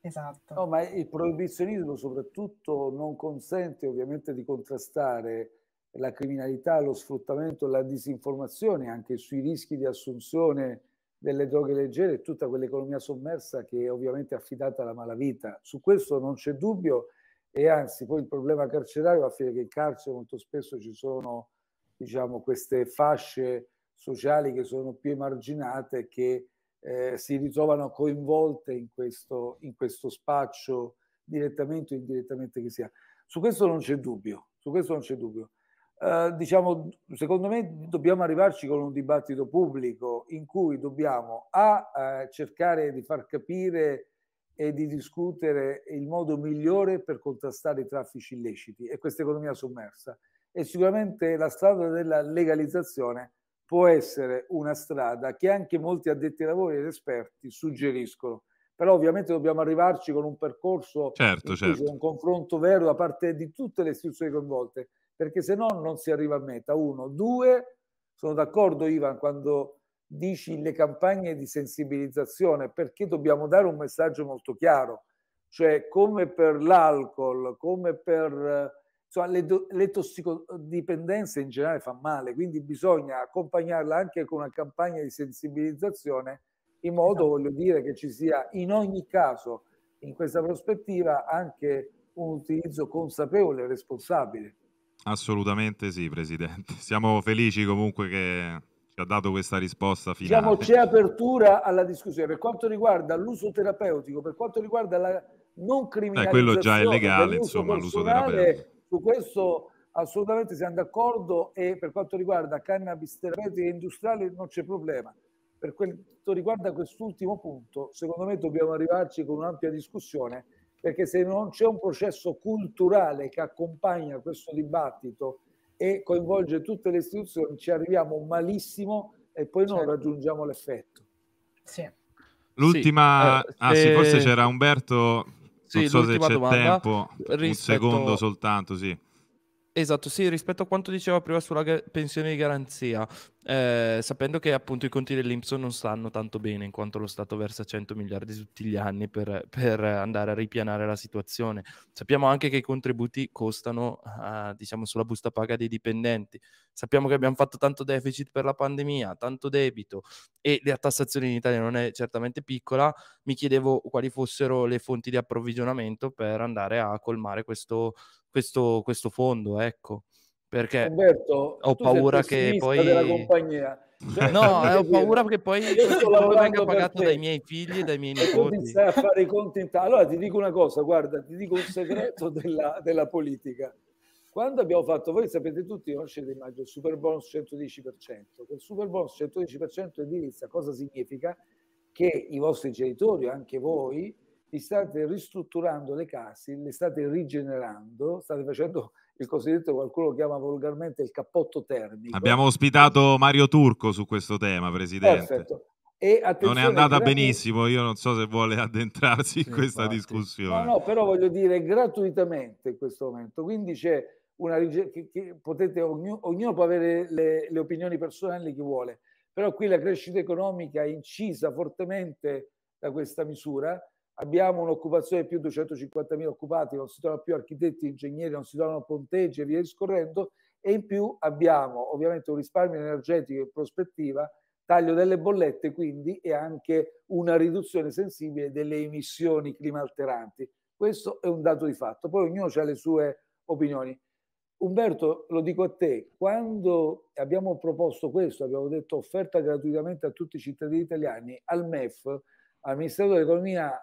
Esatto. No, ma il proibizionismo soprattutto non consente ovviamente di contrastare la criminalità, lo sfruttamento, la disinformazione anche sui rischi di assunzione delle droghe leggere e tutta quell'economia sommersa che è ovviamente affidata alla malavita. Su questo non c'è dubbio e anzi poi il problema carcerario va a finire che in carcere molto spesso ci sono diciamo, queste fasce sociali che sono più emarginate che eh, si ritrovano coinvolte in questo, in questo spaccio direttamente o indirettamente che sia. Su questo non c'è dubbio, su questo non c'è dubbio. Uh, diciamo, secondo me dobbiamo arrivarci con un dibattito pubblico in cui dobbiamo a uh, cercare di far capire e di discutere il modo migliore per contrastare i traffici illeciti e questa economia sommersa. E sicuramente la strada della legalizzazione può essere una strada che anche molti addetti ai lavori ed esperti suggeriscono. Però ovviamente dobbiamo arrivarci con un percorso, certo, certo. un confronto vero da parte di tutte le istituzioni coinvolte, perché se no non si arriva a meta. Uno. Due, sono d'accordo Ivan quando dici le campagne di sensibilizzazione, perché dobbiamo dare un messaggio molto chiaro, cioè come per l'alcol, come per insomma, le, le tossicodipendenze in generale fanno male, quindi bisogna accompagnarla anche con una campagna di sensibilizzazione in modo, esatto. voglio dire, che ci sia in ogni caso, in questa prospettiva, anche un utilizzo consapevole e responsabile. Assolutamente sì, Presidente. Siamo felici comunque che ci ha dato questa risposta finale. Diciamo, c'è apertura alla discussione. Per quanto riguarda l'uso terapeutico, per quanto riguarda la non criminalizzazione, eh, quello già è legale, insomma, l'uso terapeutico su questo assolutamente siamo d'accordo e per quanto riguarda cannabis terapeutica industriale non c'è problema. Per quanto riguarda quest'ultimo punto, secondo me dobbiamo arrivarci con un'ampia discussione perché se non c'è un processo culturale che accompagna questo dibattito e coinvolge tutte le istituzioni, ci arriviamo malissimo e poi non certo. raggiungiamo l'effetto. Sì. L'ultima, sì. Eh, ah sì, forse c'era Umberto sì, non so se c'è domanda, tempo, rispetto... un secondo soltanto, sì. Esatto, sì, rispetto a quanto diceva prima sulla ga- pensione di garanzia, eh, sapendo che appunto i conti dell'Inps non stanno tanto bene in quanto lo Stato versa 100 miliardi tutti gli anni per, per andare a ripianare la situazione. Sappiamo anche che i contributi costano, uh, diciamo, sulla busta paga dei dipendenti. Sappiamo che abbiamo fatto tanto deficit per la pandemia, tanto debito e la tassazione in Italia non è certamente piccola. Mi chiedevo quali fossero le fonti di approvvigionamento per andare a colmare questo, questo, questo fondo, ecco perché Umberto, ho paura che poi. Cioè, no, ho paura che poi questo venga pagato dai miei figli e dai miei nipoti. Ti stai a fare i conti in tavola. Allora ti dico una cosa, guarda, ti dico un segreto della, della, politica. Quando abbiamo fatto, voi sapete tutti, conoscete immagino il super bonus 110%. Quel super bonus 110% edilizia cosa significa? Che i vostri genitori, anche voi, vi state ristrutturando le case, le state rigenerando, state facendo il cosiddetto, qualcuno chiama volgarmente il cappotto termico. Abbiamo ospitato Mario Turco su questo tema, Presidente. Perfetto. E non è andata benissimo, io non so se vuole addentrarsi in questa infatti. discussione. No, no, però voglio dire gratuitamente in questo momento, quindi c'è una che, che potete, ognuno, ognuno, può avere le, le opinioni personali che vuole, però qui la crescita economica è incisa fortemente da questa misura abbiamo un'occupazione di più di 250.000 occupati, non si trovano più architetti, ingegneri, non si trovano ponteggi e via discorrendo, e in più abbiamo ovviamente un risparmio energetico in prospettiva, taglio delle bollette quindi e anche una riduzione sensibile delle emissioni climalteranti. Questo è un dato di fatto, poi ognuno ha le sue opinioni. Umberto, lo dico a te, quando abbiamo proposto questo, abbiamo detto offerta gratuitamente a tutti i cittadini italiani, al MEF, al Ministero dell'Economia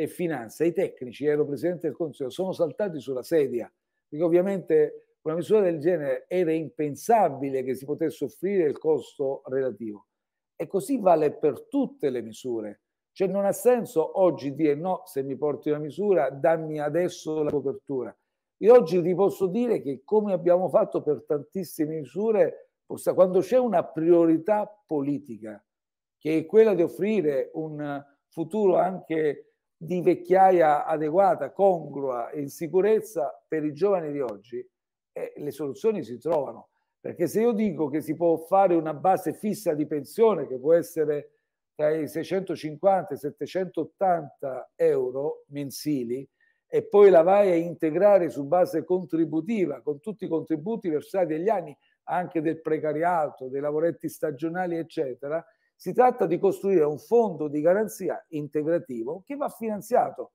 e Finanza, i tecnici, ero Presidente del Consiglio, sono saltati sulla sedia, perché ovviamente una misura del genere era impensabile che si potesse offrire il costo relativo. E così vale per tutte le misure. Cioè non ha senso oggi dire no, se mi porti una misura, dammi adesso la copertura. Io oggi ti posso dire che come abbiamo fatto per tantissime misure, quando c'è una priorità politica, che è quella di offrire un futuro anche di vecchiaia adeguata, congrua e in sicurezza per i giovani di oggi, eh, le soluzioni si trovano. Perché se io dico che si può fare una base fissa di pensione che può essere tra i 650 e i 780 euro mensili e poi la vai a integrare su base contributiva con tutti i contributi versati agli anni, anche del precariato, dei lavoretti stagionali, eccetera, si tratta di costruire un fondo di garanzia integrativo che va finanziato.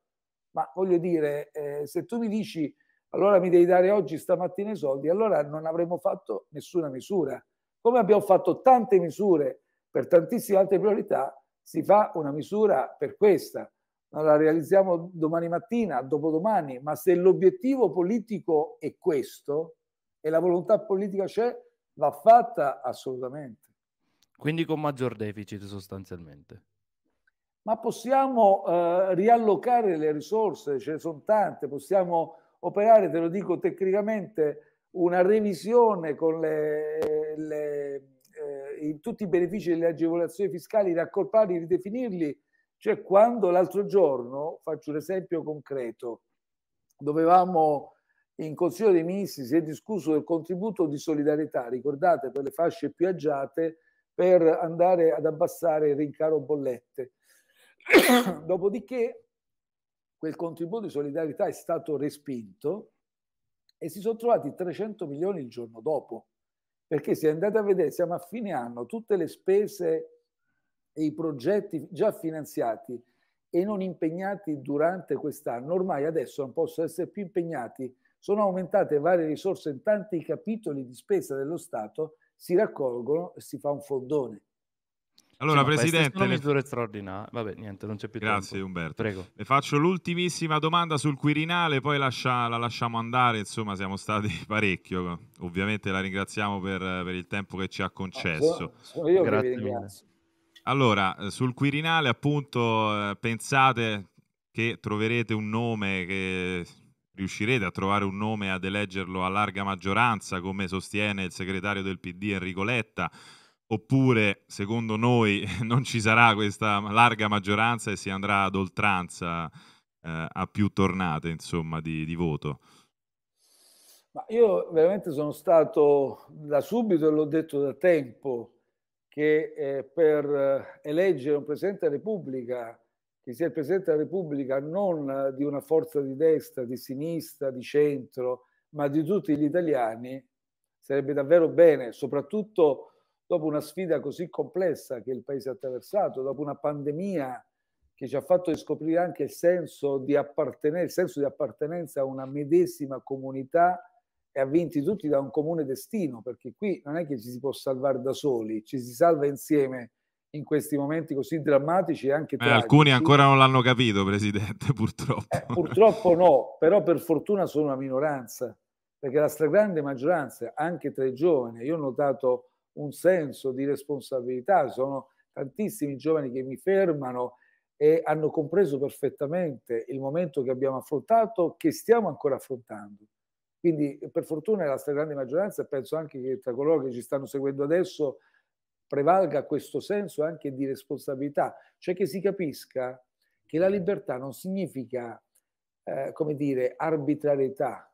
Ma voglio dire, eh, se tu mi dici allora mi devi dare oggi stamattina i soldi, allora non avremmo fatto nessuna misura. Come abbiamo fatto tante misure per tantissime altre priorità, si fa una misura per questa. Non la realizziamo domani mattina, dopodomani, ma se l'obiettivo politico è questo e la volontà politica c'è, va fatta assolutamente. Quindi con maggior deficit sostanzialmente. Ma possiamo eh, riallocare le risorse, ce ne sono tante, possiamo operare, te lo dico tecnicamente, una revisione con le, le, eh, tutti i benefici delle agevolazioni fiscali, raccorparli, ridefinirli. Cioè quando l'altro giorno, faccio un esempio concreto, dovevamo in Consiglio dei Ministri si è discusso del contributo di solidarietà, ricordate, per le fasce più agiate, per andare ad abbassare il rincaro bollette. Dopodiché quel contributo di solidarietà è stato respinto e si sono trovati 300 milioni il giorno dopo. Perché se andate a vedere, siamo a fine anno, tutte le spese e i progetti già finanziati e non impegnati durante quest'anno, ormai adesso non possono essere più impegnati, sono aumentate varie risorse in tanti capitoli di spesa dello Stato si raccolgono e si fa un fondone. Allora, sì, Presidente... Sono misure straordinarie. Vabbè, niente, non c'è più Grazie, tempo. Umberto. Prego. Le faccio l'ultimissima domanda sul Quirinale, poi lascia, la lasciamo andare. Insomma, siamo stati parecchio. Ovviamente la ringraziamo per, per il tempo che ci ha concesso. No, sono, sono io Grazie che vi ringrazio. Allora, eh, sul Quirinale, appunto, eh, pensate che troverete un nome che riuscirete a trovare un nome ad eleggerlo a larga maggioranza, come sostiene il segretario del PD Enrico Letta, oppure secondo noi non ci sarà questa larga maggioranza e si andrà ad oltranza eh, a più tornate insomma, di, di voto? Ma io veramente sono stato da subito, e l'ho detto da tempo, che eh, per eh, eleggere un Presidente della Repubblica, che sia il Presidente della Repubblica non di una forza di destra, di sinistra, di centro, ma di tutti gli italiani, sarebbe davvero bene, soprattutto dopo una sfida così complessa che il Paese ha attraversato, dopo una pandemia che ci ha fatto riscoprire anche il senso di, il senso di appartenenza a una medesima comunità e avvinti tutti da un comune destino, perché qui non è che ci si può salvare da soli, ci si salva insieme in questi momenti così drammatici e anche eh, Alcuni ancora non l'hanno capito, Presidente, purtroppo. Eh, purtroppo no, però per fortuna sono una minoranza, perché la stragrande maggioranza, anche tra i giovani, io ho notato un senso di responsabilità, sono tantissimi giovani che mi fermano e hanno compreso perfettamente il momento che abbiamo affrontato, che stiamo ancora affrontando. Quindi per fortuna la stragrande maggioranza penso anche che tra coloro che ci stanno seguendo adesso prevalga questo senso anche di responsabilità, cioè che si capisca che la libertà non significa, eh, come dire, arbitrarietà,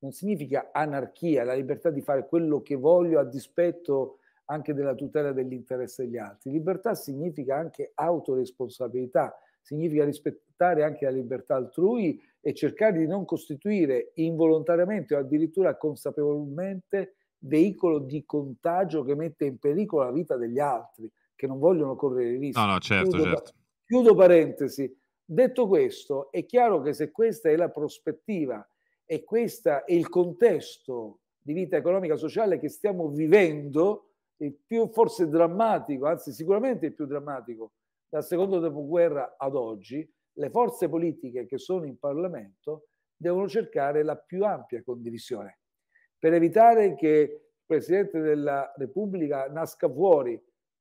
non significa anarchia, la libertà di fare quello che voglio a dispetto anche della tutela dell'interesse degli altri. Libertà significa anche autoresponsabilità, significa rispettare anche la libertà altrui e cercare di non costituire involontariamente o addirittura consapevolmente veicolo di contagio che mette in pericolo la vita degli altri, che non vogliono correre rischi. No, no, certo, chiudo, certo. Chiudo parentesi. Detto questo, è chiaro che se questa è la prospettiva e questo è il contesto di vita economica e sociale che stiamo vivendo, il più forse drammatico, anzi sicuramente il più drammatico dal secondo dopoguerra ad oggi, le forze politiche che sono in Parlamento devono cercare la più ampia condivisione per evitare che il Presidente della Repubblica nasca fuori,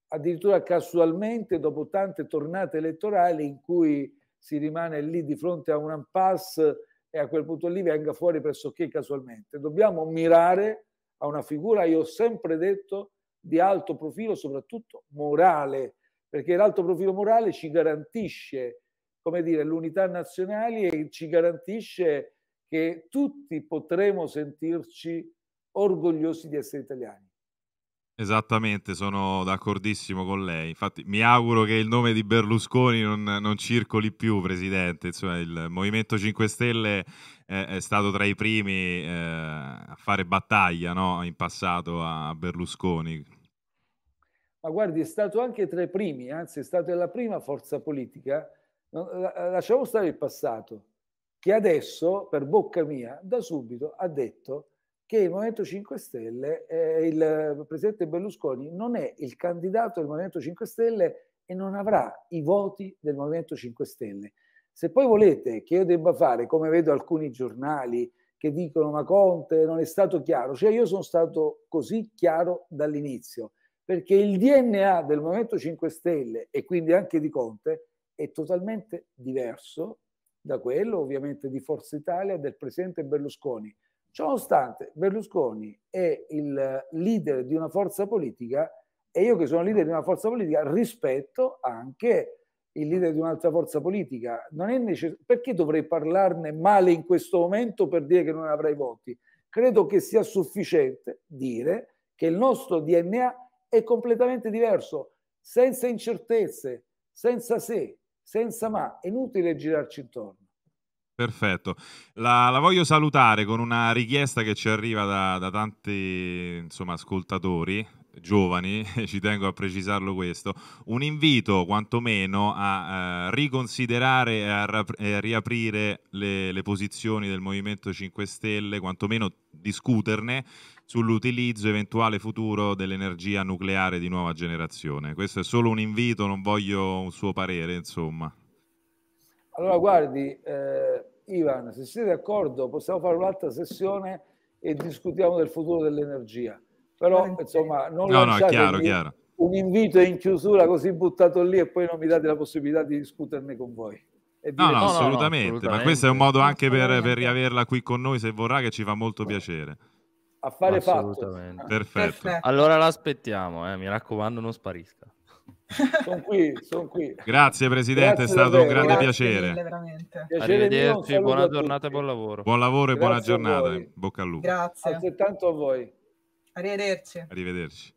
addirittura casualmente dopo tante tornate elettorali in cui si rimane lì di fronte a un impasse e a quel punto lì venga fuori pressoché casualmente. Dobbiamo mirare a una figura, io ho sempre detto, di alto profilo, soprattutto morale, perché l'alto profilo morale ci garantisce, come dire, l'unità nazionale e ci garantisce che tutti potremo sentirci orgogliosi di essere italiani. Esattamente, sono d'accordissimo con lei. Infatti, mi auguro che il nome di Berlusconi non, non circoli più, Presidente. Insomma, il Movimento 5 Stelle è, è stato tra i primi eh, a fare battaglia no? in passato a Berlusconi. Ma guardi, è stato anche tra i primi, anzi, è stata la prima forza politica. Lasciamo stare il passato, che adesso, per bocca mia, da subito ha detto che il Movimento 5 Stelle, eh, il presidente Berlusconi non è il candidato del Movimento 5 Stelle e non avrà i voti del Movimento 5 Stelle. Se poi volete che io debba fare, come vedo alcuni giornali che dicono ma Conte non è stato chiaro, cioè io sono stato così chiaro dall'inizio, perché il DNA del Movimento 5 Stelle e quindi anche di Conte è totalmente diverso da quello ovviamente di Forza Italia del presidente Berlusconi. Ciononostante, Berlusconi è il leader di una forza politica e io che sono leader di una forza politica rispetto anche il leader di un'altra forza politica. Non è necess- perché dovrei parlarne male in questo momento per dire che non avrai voti? Credo che sia sufficiente dire che il nostro DNA è completamente diverso, senza incertezze, senza se, senza ma. È inutile girarci intorno. Perfetto, la, la, voglio salutare con una richiesta che ci arriva da, da tanti insomma, ascoltatori giovani, ci tengo a precisarlo questo, un invito quantomeno a uh, riconsiderare e a, e a riaprire le, le, posizioni del Movimento 5 Stelle, quantomeno discuterne sull'utilizzo eventuale futuro dell'energia nucleare di nuova generazione. Questo è solo un invito, non voglio un suo parere, insomma. Allora, guardi, eh, Ivan, se siete d'accordo, possiamo fare un'altra sessione e discutiamo del futuro dell'energia. Però, insomma, non no, no, chiaro, chiaro. un invito in chiusura così buttato lì e poi non mi date la possibilità di discuterne con voi. No, no, assolutamente, assolutamente, ma questo è un modo anche per, per, riaverla qui con noi se vorrà, che ci fa molto piacere. Affare fatto. Perfetto. Perfetto. Allora l'aspettiamo, eh, mi raccomando, non sparisca. sono qui, sono qui. Grazie Presidente, Grazie è stato davvero. un grande Grazie piacere. Mille, Arrivederci, mio, buona giornata e buon lavoro. Buon lavoro e Grazie buona giornata, bocca al lupo. Grazie. Altrettanto a voi. Arrivederci. Arrivederci.